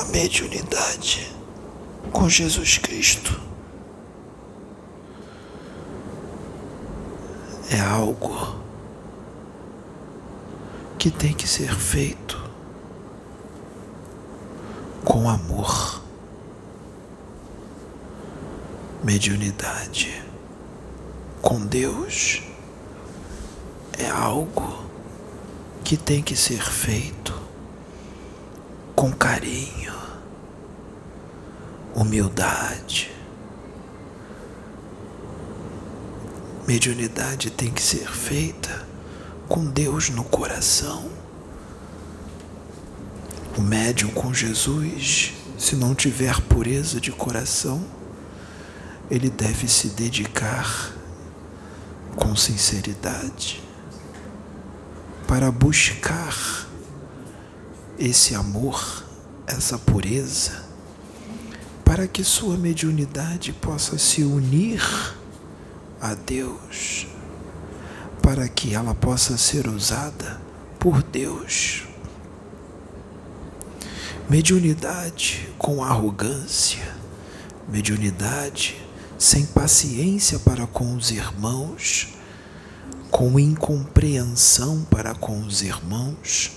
A mediunidade com Jesus Cristo é algo que tem que ser feito com amor. Mediunidade com Deus é algo que tem que ser feito com carinho, humildade. Mediunidade tem que ser feita com Deus no coração. O médium com Jesus, se não tiver pureza de coração, ele deve se dedicar com sinceridade para buscar esse amor, essa pureza, para que sua mediunidade possa se unir a Deus, para que ela possa ser usada por Deus. Mediunidade com arrogância, mediunidade sem paciência para com os irmãos, com incompreensão para com os irmãos,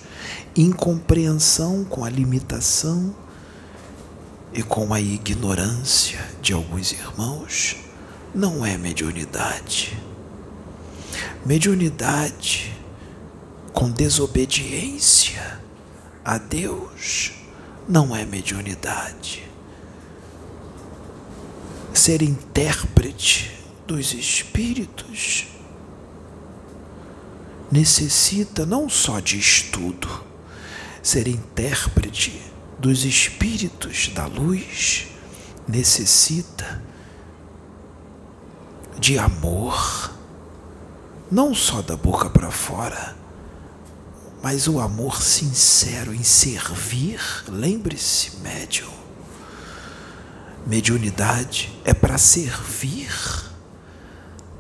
incompreensão com a limitação e com a ignorância de alguns irmãos, não é mediunidade. Mediunidade com desobediência a Deus não é mediunidade. Ser intérprete dos espíritos necessita não só de estudo, ser intérprete dos espíritos da luz necessita de amor, não só da boca para fora, mas o amor sincero em servir. Lembre-se, médium. Mediunidade é para servir,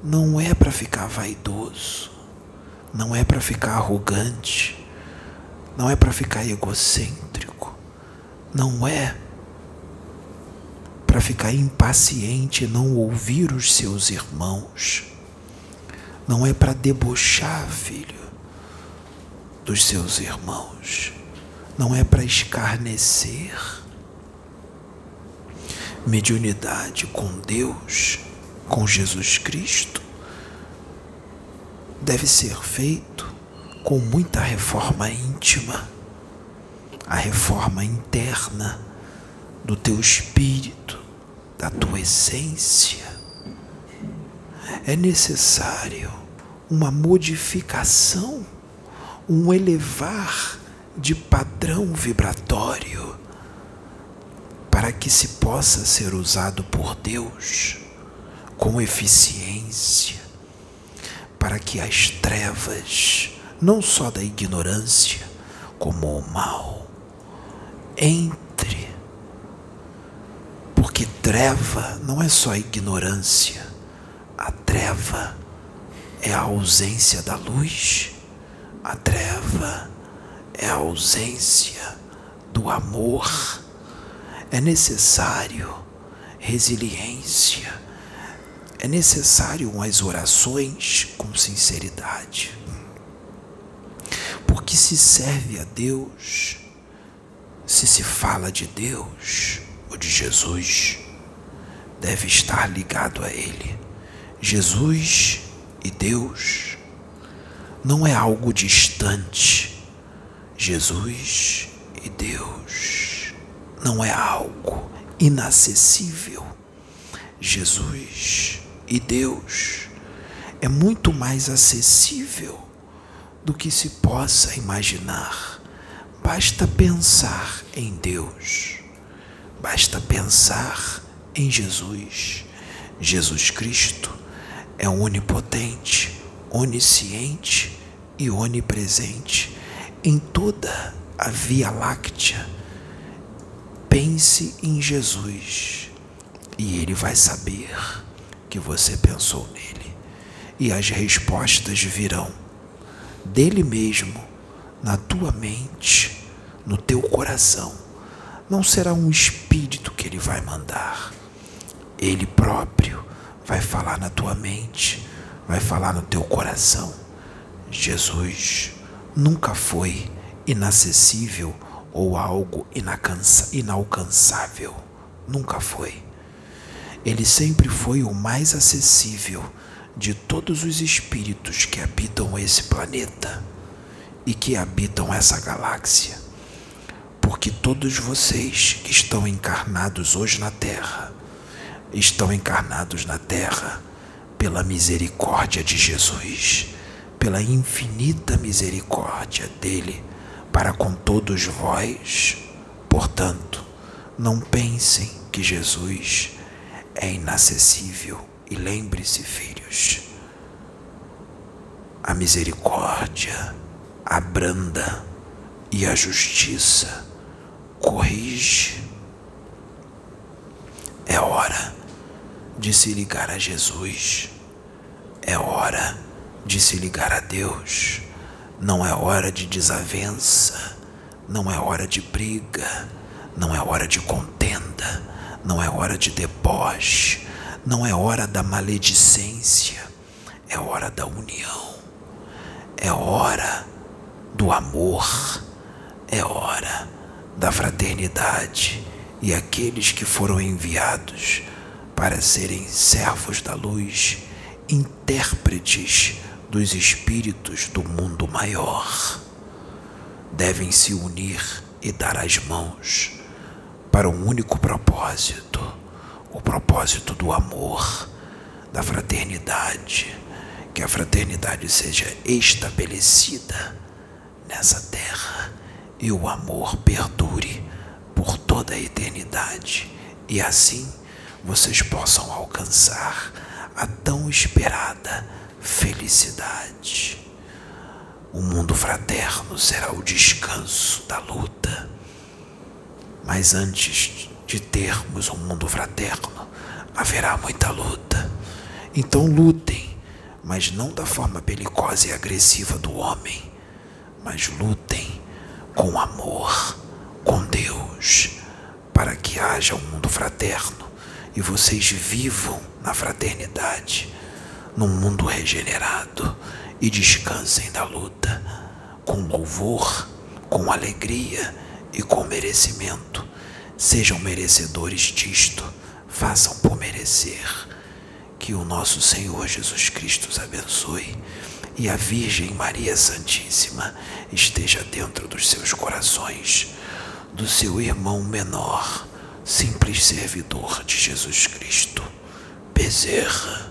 não é para ficar vaidoso não é para ficar arrogante, não é para ficar egocêntrico, não é para ficar impaciente e não ouvir os seus irmãos, não é para debochar, filho, dos seus irmãos, não é para escarnecer. Mediunidade com Deus, com Jesus Cristo, deve ser feito com muita reforma íntima, a reforma interna do teu espírito, da tua essência. É necessário uma modificação, um elevar de padrão vibratório para que se possa ser usado por Deus com eficiência para que as trevas, não só da ignorância, como o mal, entre. Porque treva não é só ignorância, a treva é a ausência da luz, a treva é a ausência do amor. É necessário resiliência é necessário umas orações com sinceridade. Porque se serve a Deus, se se fala de Deus ou de Jesus, deve estar ligado a Ele. Jesus e Deus não é algo distante. Jesus e Deus não é algo inacessível. Jesus e Deus é muito mais acessível do que se possa imaginar. Basta pensar em Deus, basta pensar em Jesus. Jesus Cristo é onipotente, onisciente e onipresente em toda a Via Láctea. Pense em Jesus e Ele vai saber que você pensou nele, e as respostas virão dele mesmo na tua mente, no teu coração. Não será um espírito que ele vai mandar. Ele próprio vai falar na tua mente, vai falar no teu coração. Jesus nunca foi inacessível ou algo inalcançável. Nunca foi. Ele sempre foi o mais acessível de todos os espíritos que habitam esse planeta e que habitam essa galáxia. Porque todos vocês que estão encarnados hoje na Terra, estão encarnados na Terra pela misericórdia de Jesus, pela infinita misericórdia dele para com todos vós. Portanto, não pensem que Jesus é inacessível e lembre-se, filhos, a misericórdia abranda e a justiça corrige. É hora de se ligar a Jesus. É hora de se ligar a Deus. Não é hora de desavença. Não é hora de briga. Não é hora de contenda. Não é hora de deboche. Não é hora da maledicência. É hora da união. É hora do amor, é hora da fraternidade e aqueles que foram enviados para serem servos da luz, intérpretes dos espíritos do mundo maior, devem se unir e dar as mãos para um único propósito, o propósito do amor, da fraternidade, que a fraternidade seja estabelecida nessa terra e o amor perdure por toda a eternidade e assim vocês possam alcançar a tão esperada felicidade. O mundo fraterno será o descanso da luta. Mas antes de termos um mundo fraterno, haverá muita luta. Então lutem, mas não da forma belicosa e agressiva do homem mas lutem com amor, com Deus, para que haja um mundo fraterno e vocês vivam na fraternidade, num mundo regenerado e descansem da luta com louvor, com alegria e com merecimento. Sejam merecedores disto, façam por merecer. Que o nosso Senhor Jesus Cristo os abençoe e a Virgem Maria Santíssima esteja dentro dos seus corações, do seu irmão menor, simples servidor de Jesus Cristo, Bezerra.